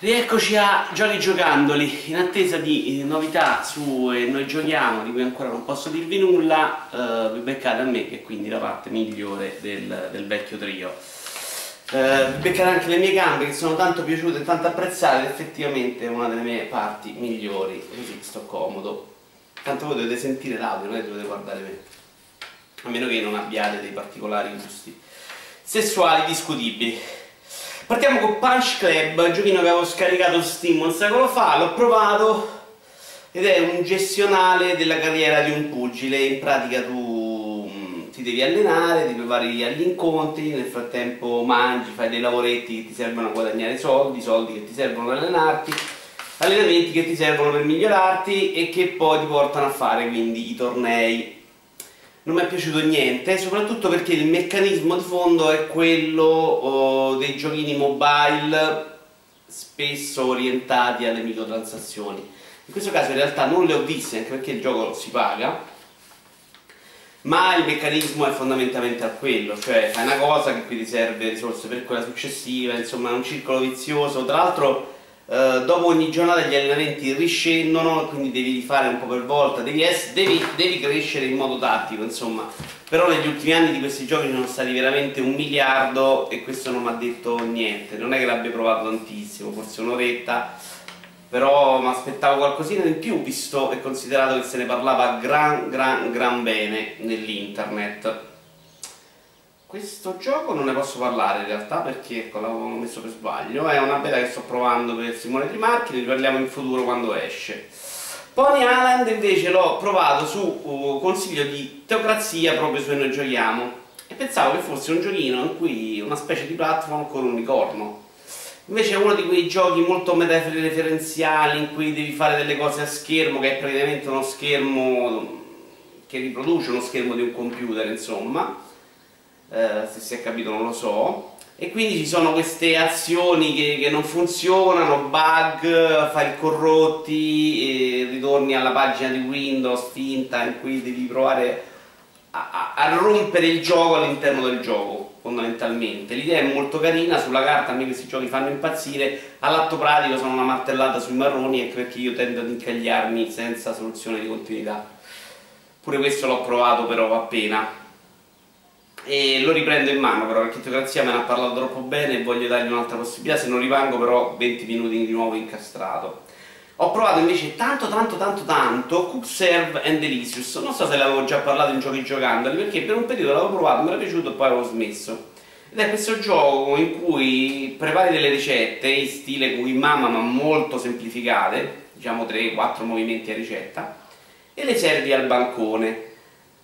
Rieccoci a Giochi Giocandoli, in attesa di eh, novità su eh, Noi Giochiamo, di cui ancora non posso dirvi nulla, eh, vi beccate a me che è quindi la parte migliore del, del vecchio trio. Eh, vi beccate anche le mie gambe che sono tanto piaciute e tanto apprezzate, effettivamente è una delle mie parti migliori, così sto comodo. Tanto voi dovete sentire l'audio, non è che dovete guardare me, a meno che non abbiate dei particolari gusti sessuali discutibili. Partiamo con Punch Club, giochino che avevo scaricato su Steam un secolo fa, l'ho provato ed è un gestionale della carriera di un pugile, in pratica tu mh, ti devi allenare, ti prepari agli incontri, nel frattempo mangi, fai dei lavoretti che ti servono a guadagnare soldi, soldi che ti servono per allenarti, allenamenti che ti servono per migliorarti e che poi ti portano a fare quindi i tornei non mi è piaciuto niente, soprattutto perché il meccanismo di fondo è quello oh, dei giochini mobile spesso orientati alle microtransazioni. In questo caso in realtà non le ho viste, anche perché il gioco si paga, ma il meccanismo è fondamentalmente a quello, cioè fai una cosa che qui ti serve risorse per quella successiva, insomma è un circolo vizioso, tra l'altro eh, dopo ogni giornata gli allenamenti riscendono, quindi devi fare un po' per volta, devi, devi, devi, crescere in modo tattico, insomma. Però negli ultimi anni di questi giochi sono stati veramente un miliardo e questo non mi ha detto niente, non è che l'abbia provato tantissimo, forse un'oretta, però mi aspettavo qualcosina in più, visto e considerato che se ne parlava gran gran gran bene nell'internet. Questo gioco non ne posso parlare in realtà perché ecco, l'avevo messo per sbaglio, è una beta che sto provando per Simone Di Marchi, ne parliamo in futuro quando esce. Pony Island invece l'ho provato su uh, consiglio di Teocrazia proprio su Noi Giochiamo e pensavo che fosse un giochino in cui una specie di platform con un unicorno. Invece è uno di quei giochi molto metareferenziali in cui devi fare delle cose a schermo, che è praticamente uno schermo che riproduce uno schermo di un computer, insomma eh, se si è capito non lo so e quindi ci sono queste azioni che, che non funzionano, bug, file corrotti, ritorni alla pagina di Windows finta in cui devi provare a, a, a rompere il gioco all'interno del gioco fondamentalmente. L'idea è molto carina, sulla carta a me questi giochi fanno impazzire, all'atto pratico sono una martellata sui marroni ecco perché io tendo ad incagliarmi senza soluzione di continuità. Pure questo l'ho provato però appena e lo riprendo in mano però perché Teocrazia me ne ha parlato troppo bene e voglio dargli un'altra possibilità. Se non rimango però 20 minuti di nuovo incastrato. Ho provato invece tanto tanto tanto tanto Cook Serve and Delicious. Non so se l'avevo già parlato in giochi giocandoli perché per un periodo l'avevo provato, mi era piaciuto e poi avevo smesso. Ed è questo gioco in cui prepari delle ricette in stile cui mamma ma molto semplificate diciamo 3-4 movimenti a ricetta e le servi al bancone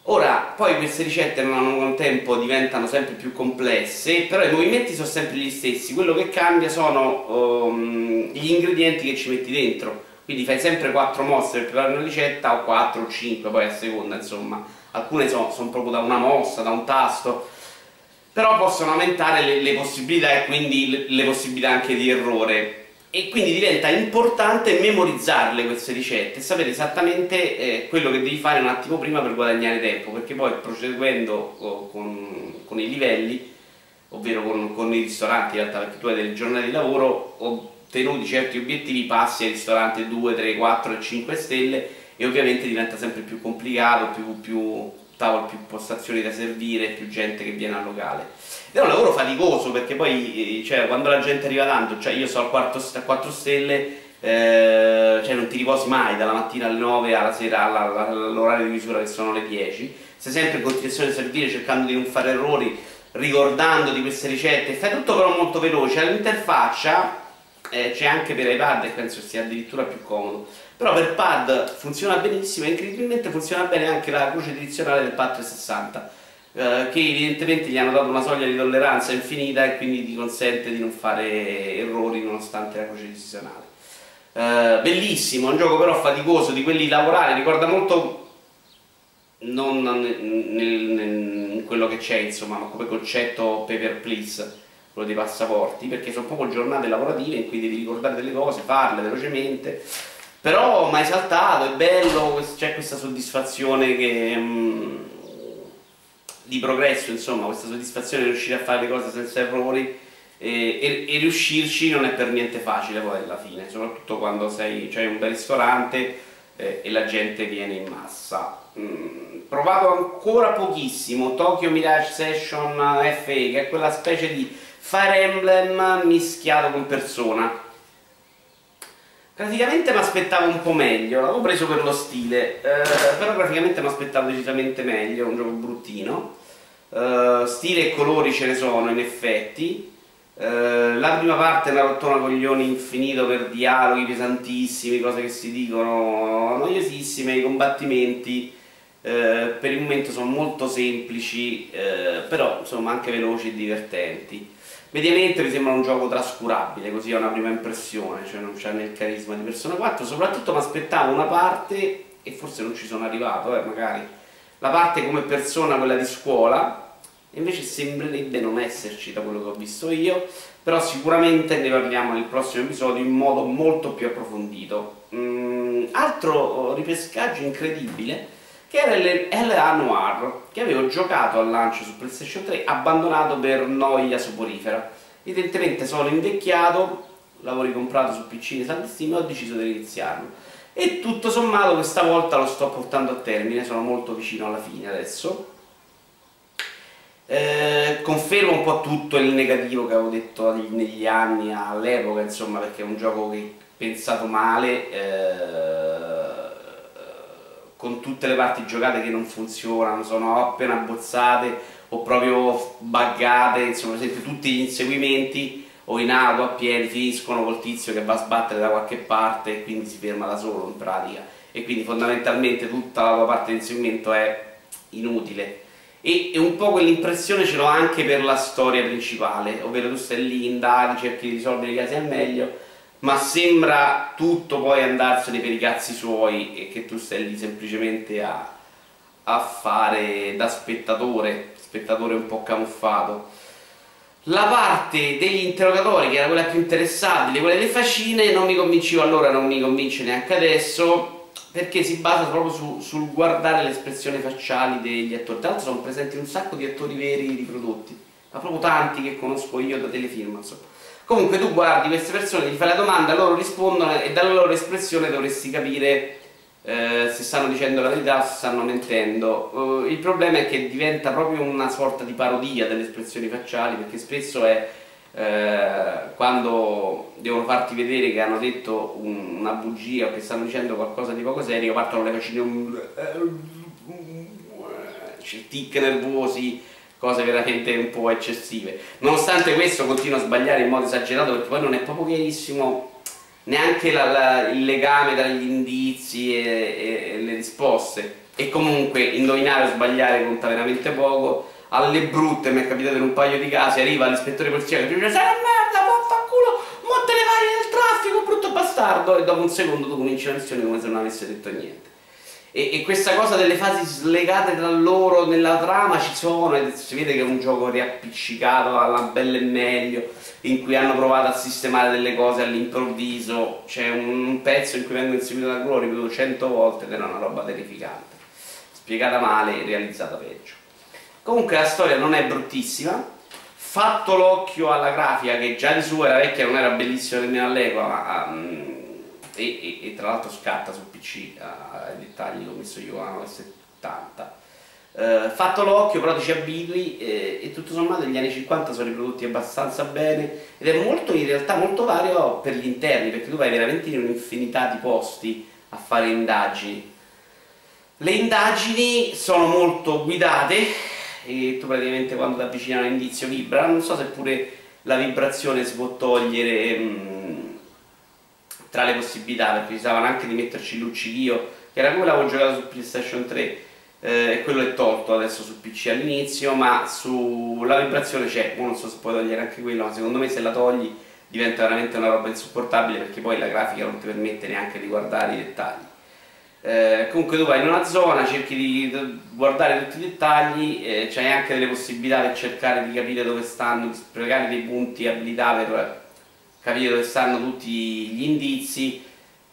Ora, poi queste ricette con tempo diventano sempre più complesse, però i movimenti sono sempre gli stessi, quello che cambia sono um, gli ingredienti che ci metti dentro, quindi fai sempre 4 mosse per preparare una ricetta, o 4 o 5 poi a seconda, insomma, alcune sono, sono proprio da una mossa, da un tasto, però possono aumentare le, le possibilità e quindi le, le possibilità anche di errore e quindi diventa importante memorizzarle queste ricette e sapere esattamente eh, quello che devi fare un attimo prima per guadagnare tempo perché poi proseguendo con, con, i livelli ovvero con, con, i ristoranti in realtà perché tu hai delle giornate di lavoro ottenuti certi obiettivi passi ai ristoranti 2, 3, 4 e 5 stelle e ovviamente diventa sempre più complicato più, più tavolo, più postazioni da servire, più gente che viene al locale. Ed è un lavoro faticoso perché poi eh, cioè, quando la gente arriva tanto, cioè io sto al quarto, a 4 stelle, eh, cioè non ti riposi mai dalla mattina alle 9 alla sera all'orario di misura che sono le 10, sei sempre in continuazione di servire cercando di non fare errori, ricordando di queste ricette, fai tutto però molto veloce, l'interfaccia eh, c'è anche per iPad e penso sia addirittura più comodo, però per pad funziona benissimo e incredibilmente funziona bene anche la croce direzionale del pad 360 eh, che evidentemente gli hanno dato una soglia di tolleranza infinita e quindi ti consente di non fare errori nonostante la croce decisionale. Uh, bellissimo, un gioco però faticoso di quelli lavorare, ricorda molto non nel, nel, in quello che c'è insomma, ma come concetto paper please, quello dei passaporti, perché sono proprio giornate lavorative in cui devi ricordare delle cose, farle velocemente, però mai saltato, è bello, c'è questa soddisfazione che... Mm, di progresso, insomma, questa soddisfazione di riuscire a fare le cose senza errori e, e, e, riuscirci non è per niente facile poi alla fine, soprattutto quando sei, c'hai un bel ristorante eh, e la gente viene in massa. Mm, provato ancora pochissimo Tokyo Mirage Session FA, che è quella specie di Fire Emblem mischiato con Persona. Praticamente mi aspettavo un po' meglio, l'avevo preso per lo stile, eh, però praticamente mi aspettavo decisamente meglio, un gioco bruttino. Uh, stile e colori ce ne sono in effetti uh, la prima parte è una rottona coglioni infinito per dialoghi pesantissimi cose che si dicono noiosissime i combattimenti uh, per il momento sono molto semplici però insomma anche veloci e divertenti mediamente mi sembra un gioco trascurabile così è una prima impressione cioè non c'è nel carisma di Persona 4 soprattutto mi aspettavo una parte e forse non ci sono arrivato eh, magari. La parte come persona, quella di scuola, invece sembrerebbe non esserci da quello che ho visto io, però sicuramente ne parliamo nel prossimo episodio in modo molto più approfondito. Mm, altro ripescaggio incredibile che era l'LA Noir, che avevo giocato al lancio su PlayStation 3, abbandonato per noia soporifera. Evidentemente sono invecchiato, l'avevo ricomprato su PC Steam e ho deciso di iniziarlo e tutto sommato questa volta lo sto portando a termine, sono molto vicino alla fine adesso. Eh, confermo un po' tutto il negativo che avevo detto negli anni all'epoca, insomma, perché è un gioco che pensato male, eh, con tutte le parti giocate che non funzionano, sono appena abbozzate o proprio buggate, insomma, per tutti gli inseguimenti o in auto a piedi finiscono col tizio che va a sbattere da qualche parte e quindi si ferma da solo in pratica. E quindi fondamentalmente tutta la tua parte di inseguimento è inutile. E, e un po' quell'impressione ce l'ho anche per la storia principale ovvero tu stai lì, indaghi, cerchi di risolvere i casi al meglio ma sembra tutto poi andarsene per i cazzi suoi e che tu stai lì semplicemente a, a fare da spettatore spettatore un po' camuffato la parte degli interrogatori, che era quella più interessante, quella delle fascine, non mi convinceva allora, non mi convince neanche adesso, perché si basa proprio su, sul guardare le espressioni facciali degli attori. Tra l'altro sono presenti un sacco di attori veri riprodotti, ma proprio tanti che conosco io da telefilm, insomma. Comunque tu guardi queste persone, gli fai la domanda, loro rispondono e dalla loro espressione dovresti capire eh, se stanno dicendo la verità o se stanno mentendo. Uh, il problema è che diventa proprio una sorta di parodia delle espressioni facciali perché spesso è eh, quando devono farti vedere che hanno detto un, una bugia o che stanno dicendo qualcosa di poco serio, partono le faccine tic nervosi, cose veramente un po' eccessive. Nonostante questo continua a sbagliare in modo esagerato perché poi non è proprio chiarissimo neanche la, la, il legame tra gli indizi e, e, e, le risposte. E comunque indovinare o sbagliare conta veramente poco. Alle brutte mi è capitato in un paio di casi arriva l'ispettore poliziale e dice sei una merda vaffanculo mo te ne vai nel traffico brutto bastardo. E dopo un secondo tu cominci la missione come se non avesse detto niente e, e, questa cosa delle fasi slegate tra loro nella trama ci sono e si vede che è un gioco riappiccicato alla bella e meglio in cui hanno provato a sistemare delle cose all'improvviso. C'è un pezzo in cui vengo inseguito da Glory ripetuto cento volte ed era una roba terrificante. Spiegata male e realizzata peggio. Comunque la storia non è bruttissima. Fatto l'occhio alla grafica che già di su era vecchia non era bellissima nemmeno all'epoca ma um, e, e, e, tra l'altro scatta sul PC ai dettagli l'ho messo io a 970 Uh, fatto l'occhio però dice abitui eh, e tutto sommato gli anni 50 sono riprodotti abbastanza bene ed è molto in realtà molto vario per gli interni perché tu vai veramente in un'infinità di posti a fare indagini. Le indagini sono molto guidate e tu praticamente quando ti avvicini a un indizio vibra non so se pure la vibrazione si può togliere mh, mm, tra le possibilità perché ci stavano anche di metterci il luccichio che era come l'avevo giocato su PlayStation 3 eh, e quello è tolto adesso su PC all'inizio ma sulla vibrazione c'è, non so se puoi togliere anche quello ma secondo me se la togli diventa veramente una roba insopportabile perché poi la grafica non ti permette neanche di guardare i dettagli. Eh, comunque tu vai in una zona, cerchi di guardare tutti i dettagli, eh, c'hai anche delle possibilità per cercare di capire dove stanno, sprecare dei punti abilità per capire dove stanno tutti gli indizi,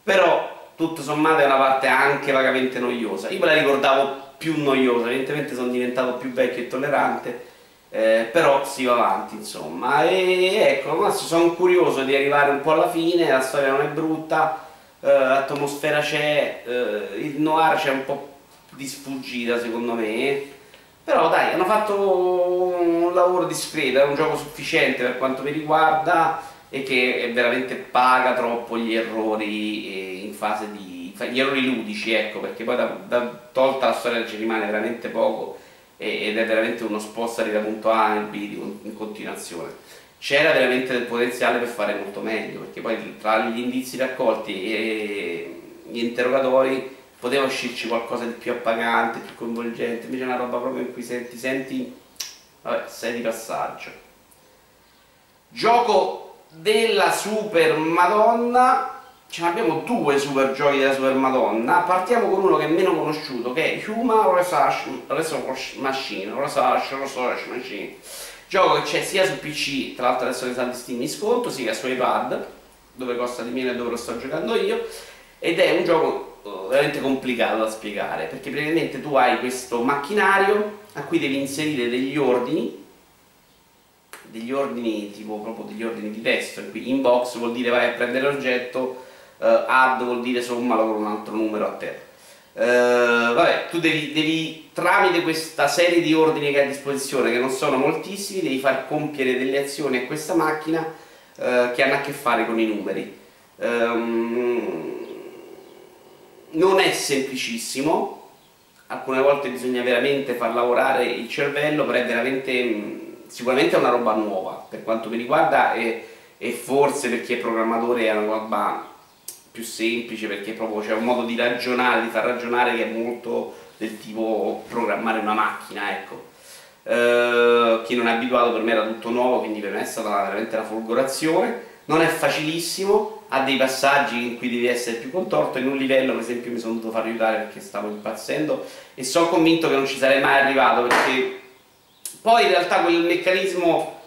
però tutto sommato è una parte anche vagamente noiosa. Io me la ricordavo più noiosa, evidentemente sono diventato più vecchio e tollerante eh, però si va avanti insomma. E ecco sono curioso di arrivare un po' alla fine la storia non è brutta eh, l'atmosfera c'è eh, il noir c'è un po' di sfuggita secondo me. Però dai hanno fatto un lavoro discreto è un gioco sufficiente per quanto mi riguarda e che veramente paga troppo gli errori in fase di gli errori ludici ecco perché poi da, da, tolta la storia ci rimane veramente poco ed è veramente uno spostare da punto A nel B in continuazione. C'era veramente del potenziale per fare molto meglio, perché poi tra gli indizi raccolti e gli interrogatori poteva uscirci qualcosa di più appagante, più coinvolgente, invece è una roba proprio in cui senti, senti, vabbè, sei di passaggio. Gioco della Super Madonna ce ne abbiamo due super giochi della Super Madonna. Partiamo con uno che è meno conosciuto che è Human Resource Machine Research, Research Machine. Gioco che c'è sia su PC tra l'altro adesso ne sta in sconto sia su iPad dove costa di meno e dove lo sto giocando io. Ed è un gioco uh, veramente complicato da spiegare perché praticamente tu hai questo macchinario a cui devi inserire degli ordini degli ordini tipo proprio degli ordini di testo qui inbox vuol dire vai a prendere l'oggetto uh, add vuol dire sommalo con un altro numero a terra. Uh, vabbè, tu devi, devi, tramite questa serie di ordini che hai a disposizione, che non sono moltissimi, devi far compiere delle azioni a questa macchina uh, che hanno a che fare con i numeri. Um, non è semplicissimo, alcune volte bisogna veramente far lavorare il cervello, però è veramente, mm, sicuramente è una roba nuova per quanto mi riguarda e, e forse per chi è programmatore è una roba più semplice perché proprio c'è un modo di ragionare, di far ragionare che è molto del tipo programmare una macchina, ecco. Uh, chi non è abituato per me era tutto nuovo, quindi per me è stata veramente una folgorazione. Non è facilissimo, ha dei passaggi in cui devi essere più contorto, in un livello per esempio mi sono dovuto far aiutare perché stavo impazzendo e sono convinto che non ci sarei mai arrivato perché poi in realtà quel meccanismo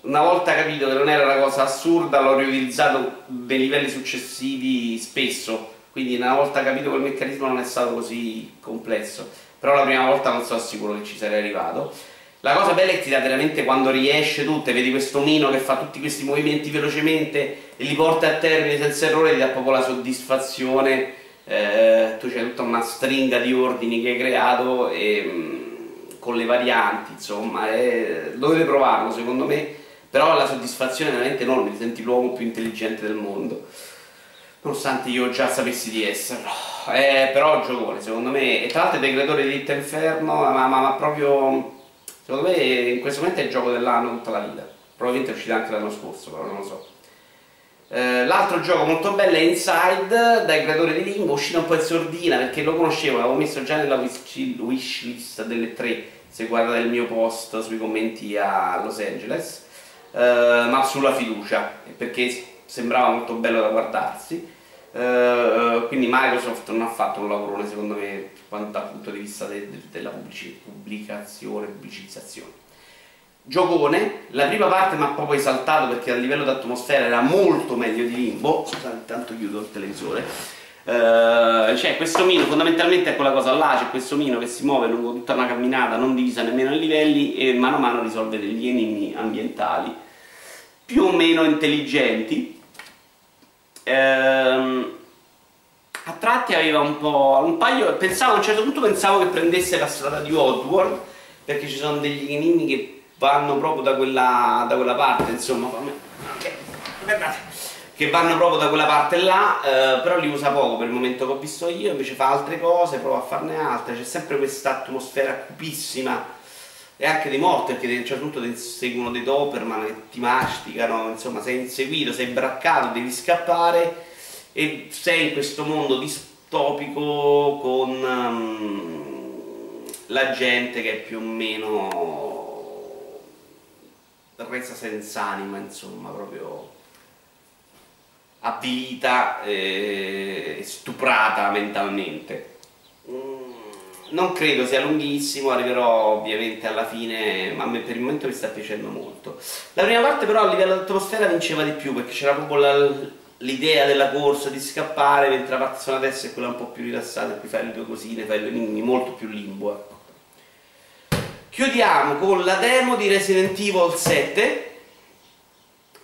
una volta capito che non era una cosa assurda l'ho riutilizzato dei livelli successivi spesso. Quindi una volta capito quel meccanismo non è stato così complesso. Però la prima volta non sono sicuro che ci sarei arrivato. La cosa bella è che ti dà veramente quando riesce tutte, vedi questo mino che fa tutti questi movimenti velocemente e li porta a termine senza errore, ti dà proprio la soddisfazione eh, tu c'hai tutta una stringa di ordini che hai creato e, mm, con le varianti insomma eh, dovete provarlo secondo me. Però la soddisfazione è veramente enorme, ti senti l'uomo più intelligente del mondo nonostante io già sapessi di esserlo. Eh, però giocone secondo me. E tra l'altro è dei creatori di Little Inferno ma, ma, ma, proprio secondo me in questo momento è il gioco dell'anno tutta la vita. Probabilmente è uscito anche l'anno scorso però non lo so eh, l'altro gioco molto bello è Inside dai creatori di Limbo uscito un po' in sordina perché lo conoscevo l'avevo messo già nella wishlist delle tre se guardate il mio post sui commenti a Los Angeles eh, ma sulla fiducia, perché sembrava molto bello da guardarsi. Uh, quindi Microsoft non ha fatto un lavorone secondo me dal punto di vista de de della pubblicazione, pubblicizzazione. Giocone, la prima parte mi ha proprio esaltato perché a livello di atmosfera era molto meglio di Limbo, scusate intanto chiudo il televisore, uh, c'è questo mino, fondamentalmente è quella cosa là, c'è questo mino che si muove lungo tutta una camminata non divisa nemmeno ai livelli e mano a mano risolve degli enigmi ambientali più o meno intelligenti. Ehm, a tratti aveva un po'... un paio... pensavo a un certo punto pensavo che prendesse la strada di Oddworld perché ci sono degli enigmi che vanno proprio da quella, da quella parte, insomma, che vanno proprio da quella parte là, eh, però li usa poco per il momento che ho visto io, invece fa altre cose, prova a farne altre, c'è sempre questa atmosfera cupissima. E anche dei morti perché a un certo seguono dei Doberman che ti masticano, insomma sei inseguito, sei braccato, devi scappare. E sei in questo mondo distopico con um, la gente che è più o meno resa senza anima, insomma, proprio avvilita e stuprata mentalmente. Mm non credo sia lunghissimo, arriverò ovviamente alla fine, ma per il momento mi sta piacendo molto. La prima parte però a livello di atmosfera vinceva di più perché c'era proprio l'idea della corsa, di scappare, mentre la parte destra è quella un po' più rilassata, cui fai le tue cosine, fai le enigmi, molto più limbo. Ecco. Chiudiamo con la demo di Resident Evil 7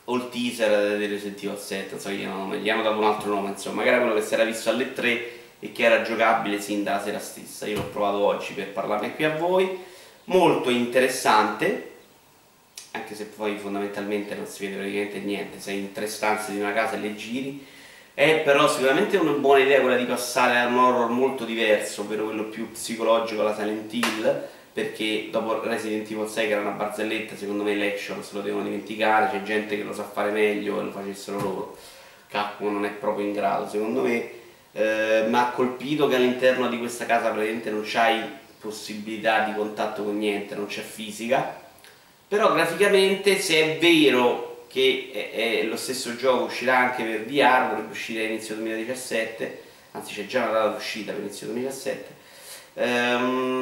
o il teaser di Resident Evil 7, non so che gli hanno dato un altro nome, insomma, che era quello che si era visto alle 3 e che era giocabile sin dalla sera stessa. Io l'ho provato oggi per parlarne qui a voi, molto interessante, anche se poi fondamentalmente non si vede praticamente niente, sei in tre stanze di una casa e le giri. È però sicuramente una buona idea quella di passare a un horror molto diverso, ovvero quello più psicologico, la Silent Hill, perché dopo Resident Evil 6 che era una barzelletta, secondo me l'action se lo devono dimenticare, c'è gente che lo sa fare meglio e lo facessero loro. Capcom non è proprio in grado, secondo me, eh, mi ha colpito che all'interno di questa casa praticamente non c'hai possibilità di contatto con niente, non c'è fisica, però graficamente se è vero che è, è lo stesso gioco uscirà anche per VR, dovrebbe uscire a inizio 2017, anzi c'è già una data d'uscita per inizio 2017, ehm,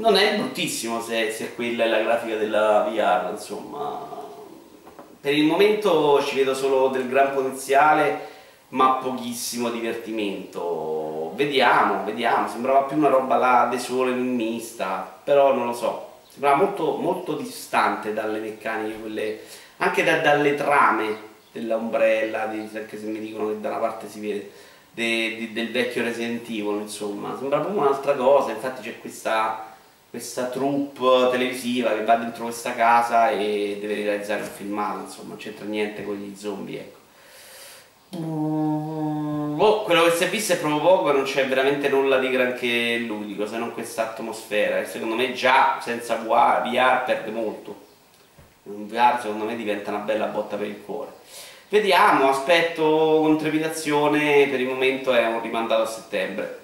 non è bruttissimo se, se quella è la grafica della VR, insomma. Per il momento ci vedo solo del gran potenziale, ma pochissimo divertimento. Vediamo, vediamo, sembrava più una roba là de sole mista, però non lo so sembrava molto, molto distante dalle meccaniche, quelle, anche da, dalle trame dell'ombrella, anche se mi dicono che da una parte si vede, de, de, del vecchio Resident Evil, insomma, sembra proprio un'altra cosa, infatti c'è questa, questa troupe televisiva che va dentro questa casa e deve realizzare un filmato, insomma, non c'entra niente con gli zombie, ecco. Oh, quello che si è visto è proprio poco, non c'è veramente nulla di granché ludico, se non questa atmosfera, e secondo me già senza VR perde molto. Un VR secondo me diventa una bella botta per il cuore. Vediamo, aspetto con trepidazione, per il momento è un rimandato a settembre.